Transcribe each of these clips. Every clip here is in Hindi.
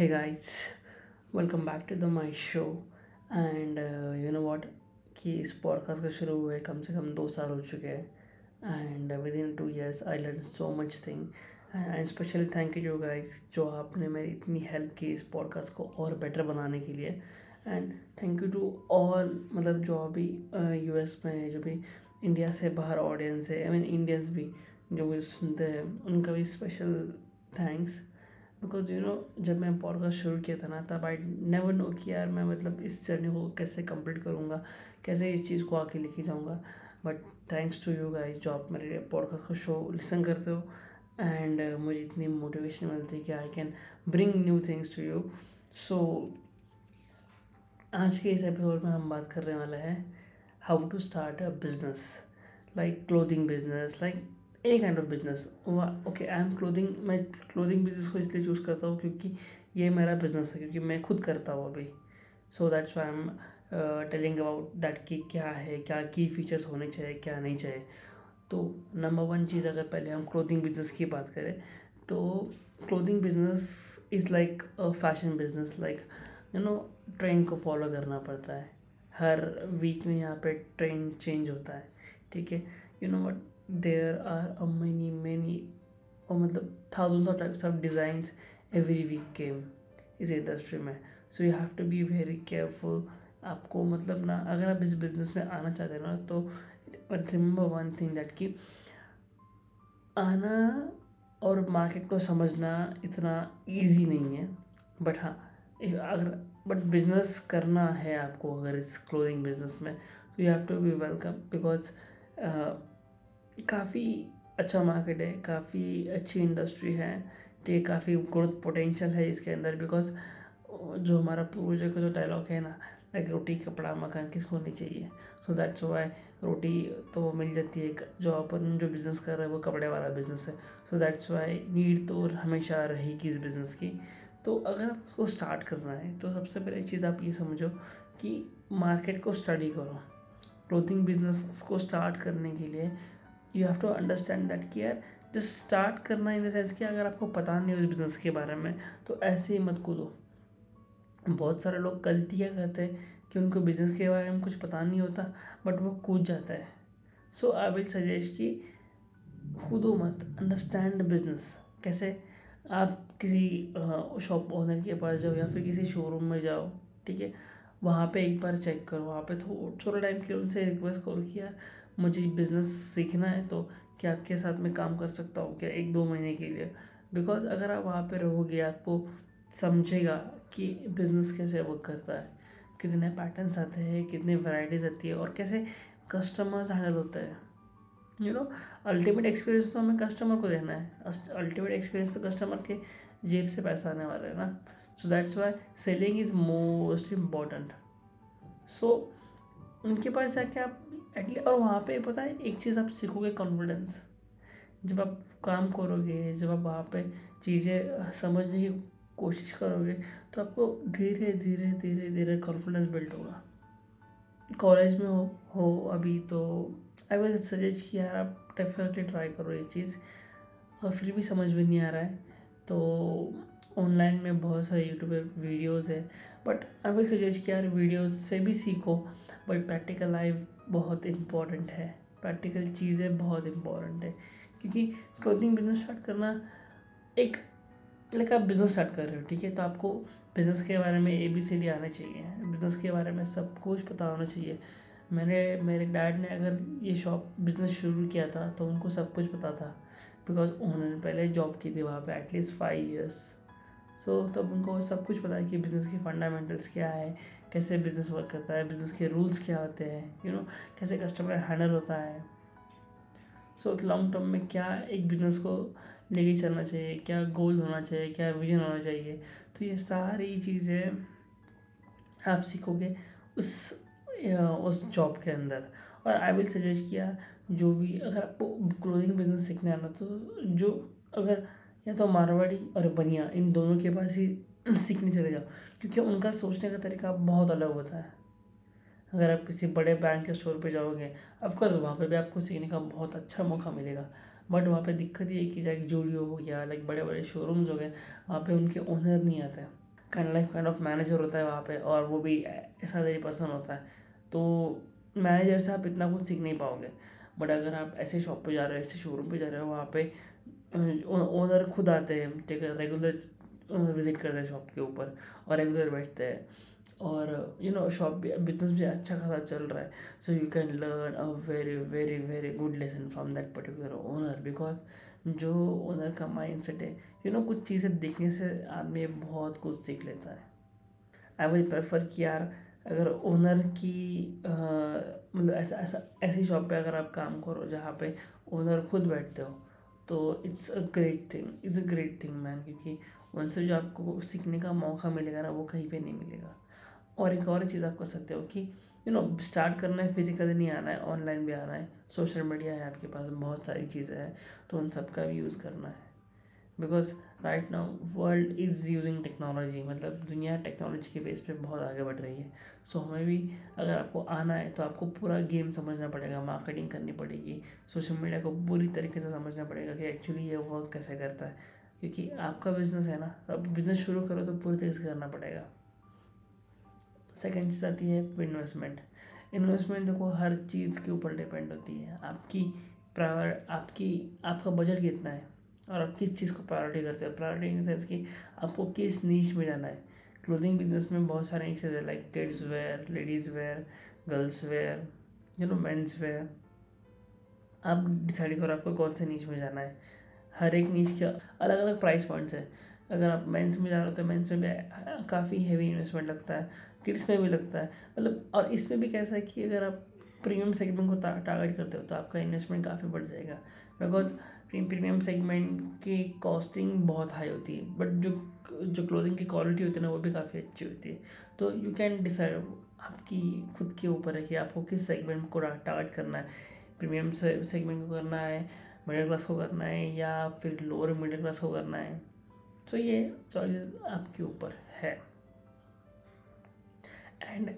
Hey guys, welcome back to the my show. And uh, you know what? कि इस पॉडकास्ट का शुरू हुए कम से कम दो साल हो चुके हैं। And within two years I learn so much thing and specially thank you guys जो आपने मेरी इतनी हेल्प की इस पॉडकास्ट को और बेटर बनाने के लिए। And thank you to all मतलब जो अभी यूएस में है जो भी इंडिया से बाहर ऑडियंस है आई मीन इंडियंस भी जो मुझे सुनते हैं उनका भी special thanks because you know जब मैं पॉडकास्ट शुरू किया था ना, तब आई नेवर नो कि यार मैं मतलब इस जर्नी को कैसे कंप्लीट करूँगा, कैसे इस चीज़ को आके लेके जाऊँगा। But thanks to you guys जो आप मेरे पॉडकास्ट को शो लिसन करते हो एंड मुझे इतनी मोटिवेशन मिलती है कि I can bring new things to you so आज के इस एपिसोड में हम बात करने वाले हैं how to start a business like clothing business like any kind of business okay I am clothing मैं क्लोथिंग बिज़नेस को इसलिए चूज़ करता हूँ क्योंकि ये मेरा बिज़नेस है, क्योंकि मैं खुद करता हूँ अभी। So that's I am telling about that कि क्या है, क्या की फीचर्स होने चाहिए, क्या नहीं चाहिए। तो नंबर वन चीज़ अगर पहले हम क्लोथिंग बिज़नेस की बात करें तो clothing business is like a fashion business like you know trend को फॉलो करना पड़ता है। हर वीक में यहाँ पे ट्रेंड चेंज होता है, ठीक है? You know what there are a many many और मतलब thousands of types of designs every week came इस इंडस्ट्री में। So you have to be very careful आपको मतलब ना, अगर आप इस बिज़नेस में आना चाहते हैं ना तो रिमेंबर वन थिंग दैट कि आना और मार्केट को समझना इतना इजी नहीं है। बट हाँ अगर बट बिज़नेस करना है आपको अगर इस क्लोथिंग बिज़नेस में तो you have to be welcome because काफ़ी अच्छा मार्केट है, काफ़ी अच्छी इंडस्ट्री है ठीक है काफ़ी ग्रोथ पोटेंशियल है इसके अंदर बिकॉज़ जो हमारा पूर्वजों का जो डायलॉग है ना लाइक रोटी, कपड़ा, मकान किसको नहीं चाहिए? सो दैट्स वाई रोटी तो मिल जाती है जो अपन जो बिज़नेस कर रहे हैं वो कपड़े वाला बिज़नेस है। सो दैट्स वाई नीड तो हमेशा रहेगी इस बिज़नेस की। तो अगर आपको स्टार्ट करना है तो सबसे पहले चीज़ आप ये समझो कि मार्केट को स्टडी करो। क्लोथिंग बिज़नेस को स्टार्ट करने के लिए you have to understand that कि यार जस्ट स्टार्ट करना इन द सेंस कि अगर आपको पता नहीं उस बिज़नेस के बारे में तो ऐसे ही मत कूदो। बहुत सारे लोग गलतियाँ करते हैं कि उनको बिज़नेस के बारे में कुछ पता नहीं होता बट वो कूद जाता है। सो आई विल सजेस्ट कि कूदो मत अंडरस्टैंड बिज़नेस कैसे आप किसी शॉप ओनर के पास जाओ या फिर किसी शोरूम में जाओ, ठीक है? वहाँ पे एक बार चेक करो, वहाँ पे थोड़ा टाइम के उनसे रिक्वेस्ट करो कि यार मुझे बिज़नेस सीखना है तो क्या आपके साथ में काम कर सकता हूँ क्या एक दो महीने के लिए? बिकॉज़ अगर आप वहाँ पे रहोगे, आपको समझेगा कि बिज़नेस कैसे वर्क करता है, कितने पैटर्न्स आते हैं, कितनी वैरायटीज़ आती है और कैसे कस्टमर्स हैंडल होते हैं। यू नो अल्टीमेट एक्सपीरियंस तो हमें कस्टमर को देना है। अल्टीमेट एक्सपीरियंस तो कस्टमर के जेब से पैसा आने वाला है ना। So that's why selling is most important so उनके पास जाके आप एटलीस्ट और वहाँ पे पता है, एक चीज़ आप सीखोगे कॉन्फिडेंस जब आप काम करोगे, जब आप वहाँ पे चीज़ें समझने की कोशिश करोगे तो आपको धीरे धीरे धीरे धीरे कॉन्फिडेंस बिल्ड होगा। कॉलेज में हो हो अभी तो आई विल सजेस्ट कि यार आप डेफिनेटली ट्राई करो ये चीज़। और फिर भी समझ में नहीं आ रहा है तो ऑनलाइन में बहुत सारे यूट्यूब पे वीडियोज़ है। बट आई विल सजेस्ट कि यार वीडियोज़ से भी सीखो। बट प्रैक्टिकल लाइफ बहुत इंपॉर्टेंट है। प्रैक्टिकल चीज़ें बहुत इंपॉर्टेंट है। क्योंकि क्लोथिंग बिज़नेस स्टार्ट करना एक लाइक आप बिज़नेस स्टार्ट कर रहे हो, ठीक है? तो आपको बिज़नेस के बारे में ए बी सी डी आना चाहिए। बिज़नेस के बारे में सब कुछ पता होना चाहिए। मैंने, मेरे डैड ने अगर ये शॉप बिज़नेस शुरू किया था तो उनको सब कुछ पता था। बिकॉज़ उन्होंने पहले जॉब की थी वहाँ पे at least five years so so, तब उनको सब कुछ पता है कि बिज़नेस के फंडामेंटल्स क्या है कैसे बिज़नेस वर्क करता है बिज़नेस के रूल्स क्या होते हैं यू नो कैसे कस्टमर हैंडल होता है। सो so, लॉन्ग टर्म में क्या एक बिज़नेस को लेके चलना चाहिए क्या गोल होना चाहिए क्या विजन होना चाहिए तो ये सारी चीज़ें आप सीखोगे उस उस जॉब के अंदर। और आई विल सजेस्ट किया जो भी अगर आपको क्लोथिंग बिज़नेस सीखना है ना तो जो अगर या तो मारवाड़ी और बनिया, इन दोनों के पास ही सीखने चले जाओ। क्योंकि उनका सोचने का तरीका बहुत अलग होता है। अगर आप किसी बड़े ब्रांड के स्टोर पे जाओगे ऑफकोर्स वहाँ पे भी आपको सीखने का बहुत अच्छा मौका मिलेगा। बट वहाँ पे दिक्कत ये कि जाए जूडियो हो गया लाइक बड़े बड़े शोरूम्स हो गए, वहाँ पे उनके ओनर नहीं आते। Kind like kind of manager होता है वहाँ पे और वो भी ऐसा ही पर्सन होता है। तो मैनेजर से आप इतना कुछ सीख नहीं पाओगे। बट अगर आप ऐसे शॉप पे जा रहे हो, ऐसे शोरूम पे जा रहे हो, वहाँ पे ओनर खुद आते हैं, ठीक है रेगुलर विज़िट करते हैं शॉप के ऊपर और रेगुलर बैठते हैं। और यू नो शॉप भी बिज़नेस भी अच्छा खासा चल रहा है। So you can learn a very very very good lesson from that particular owner because जो ओनर का माइंड सेट है यू नो कुछ चीज़ें देखने से आदमी बहुत कुछ सीख लेता है। आई विल प्रेफर कि यार अगर ओनर की मतलब ऐसा ऐसा, ऐसी शॉप पे अगर आप काम करो जहाँ पे ओनर खुद बैठते हो तो it's a great thing it's a great thing man क्योंकि उनसे जो आपको सीखने का मौका मिलेगा ना, वो कहीं पे नहीं मिलेगा। और एक और चीज़ आप कर सकते हो कि यू नो स्टार्ट करना है फिजिकली नहीं आना है ऑनलाइन भी आना है सोशल मीडिया है आपके पास, बहुत सारी चीज़ें हैं तो उन सब का भी यूज़ करना है। Because right now world is using technology मतलब दुनिया टेक्नोलॉजी के बेस पे बहुत आगे बढ़ रही है। सो so, हमें भी अगर आपको आना है तो आपको पूरा गेम समझना पड़ेगा मार्केटिंग करनी पड़ेगी सोशल मीडिया को पूरी तरीके से समझना पड़ेगा कि एक्चुअली ये वर्क कैसे करता है। क्योंकि आपका बिज़नेस है ना अब बिज़नेस शुरू करो तो पूरी तरीके से करना पड़ेगा। सेकेंड चीज़ आती है इन्वेस्टमेंट इन्वेस्टमेंट देखो हर चीज़ के ऊपर डिपेंड होती है। आपकी प्रायर आपकी आपका बजट कितना है? और आप किस चीज़ को प्रायोरिटी करते हो? प्रायोरिटी इन सेंस कि आपको किस नीच में जाना है? क्लोथिंग बिज़नेस में बहुत सारे नीचेज है like kids wear ladies wear girls wear you know men's wear आप डिसाइड करो आपको कौन से नीच में जाना है। हर एक नीच के अलग अलग प्राइस पॉइंट्स है। अगर आप मेंस में जा रहे हो तो मेंस में भी काफ़ी हैवी इन्वेस्टमेंट लगता है किड्स में भी लगता है। मतलब और इसमें भी कैसा है कि अगर आप प्रीमियम सेगमेंट को टारगेट करते हो तो आपका इन्वेस्टमेंट काफ़ी बढ़ जाएगा। बिकॉज़ प्रीमियम सेगमेंट की कॉस्टिंग बहुत हाई होती है बट जो जो क्लोथिंग की क्वालिटी होती है ना, वो भी काफ़ी अच्छी होती है। तो यू कैन डिसाइड आपकी खुद के ऊपर है कि आपको किस सेगमेंट को टारगेट करना है। प्रीमियम सेगमेंट को करना है मिडिल क्लास को करना है, या फिर लोअर मिडिल क्लास को करना है। तो ये चॉइस आपके ऊपर है। And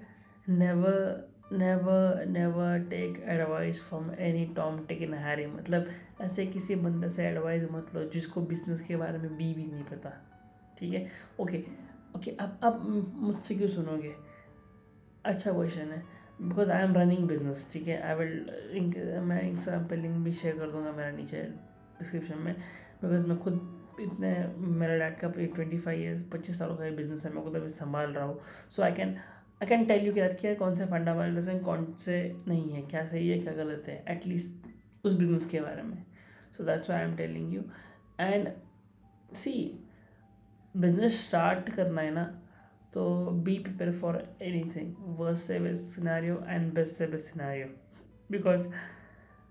never never never take advice from any Tom Dick and Harry मतलब ऐसे किसी बंदे से एडवाइस मत लो जिसको बिज़नेस के बारे में बी भी नहीं पता। ठीक है? ओके ओके अब अब मुझसे क्यों सुनोगे? अच्छा क्वेश्चन है। Because I am running business ठीक है? आई विल मैं इंस्टाग्राम लिंक भी शेयर कर दूँगा मेरा नीचे डिस्क्रिप्शन में। बिकॉज़ मैं खुद इतने, मेरा डैड का ट्वेंटी फाइव ईयर्स पच्चीस सालों का बिज़नेस है, मैं खुद अभी संभाल रहा हूँ। So I can I can tell you कि यार क्या कौन से फंडामेंटल्स हैं कौन से नहीं है, क्या सही है, क्या गलत है एटलीस्ट उस बिज़नेस के बारे में। So that's I am telling you and see business start करना है ना तो be prepare for anything worst से बेस्ट सिनारियो एंड बेस्ट से बेस्ट सिनारियो बिकॉज़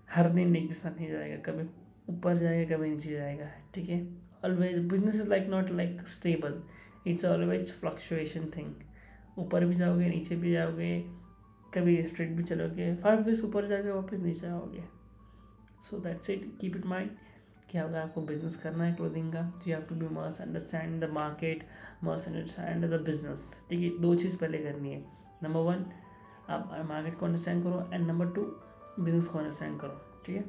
हर दिन एक जैसा नहीं जाएगा, कभी ऊपर जाएगा, कभी नीचे जाएगा, ठीक है? Always business is like not like stable it's always fluctuation thing ऊपर भी जाओगे, नीचे भी जाओगे, कभी स्ट्रेट भी चलोगे फाइव वीस ऊपर जाओगे वापस नीचे आओगे। So that's it keep it mind कि अगर आपको बिज़नेस करना है क्लोथिंग का तो you have to be must understand the market must understand the business ठीक है, दो चीज़ पहले करनी है। नंबर वन आप मार्केट को अंडरस्टैंड करो एंड नंबर टू बिज़नेस को अंडरस्टैंड करो। ठीक है?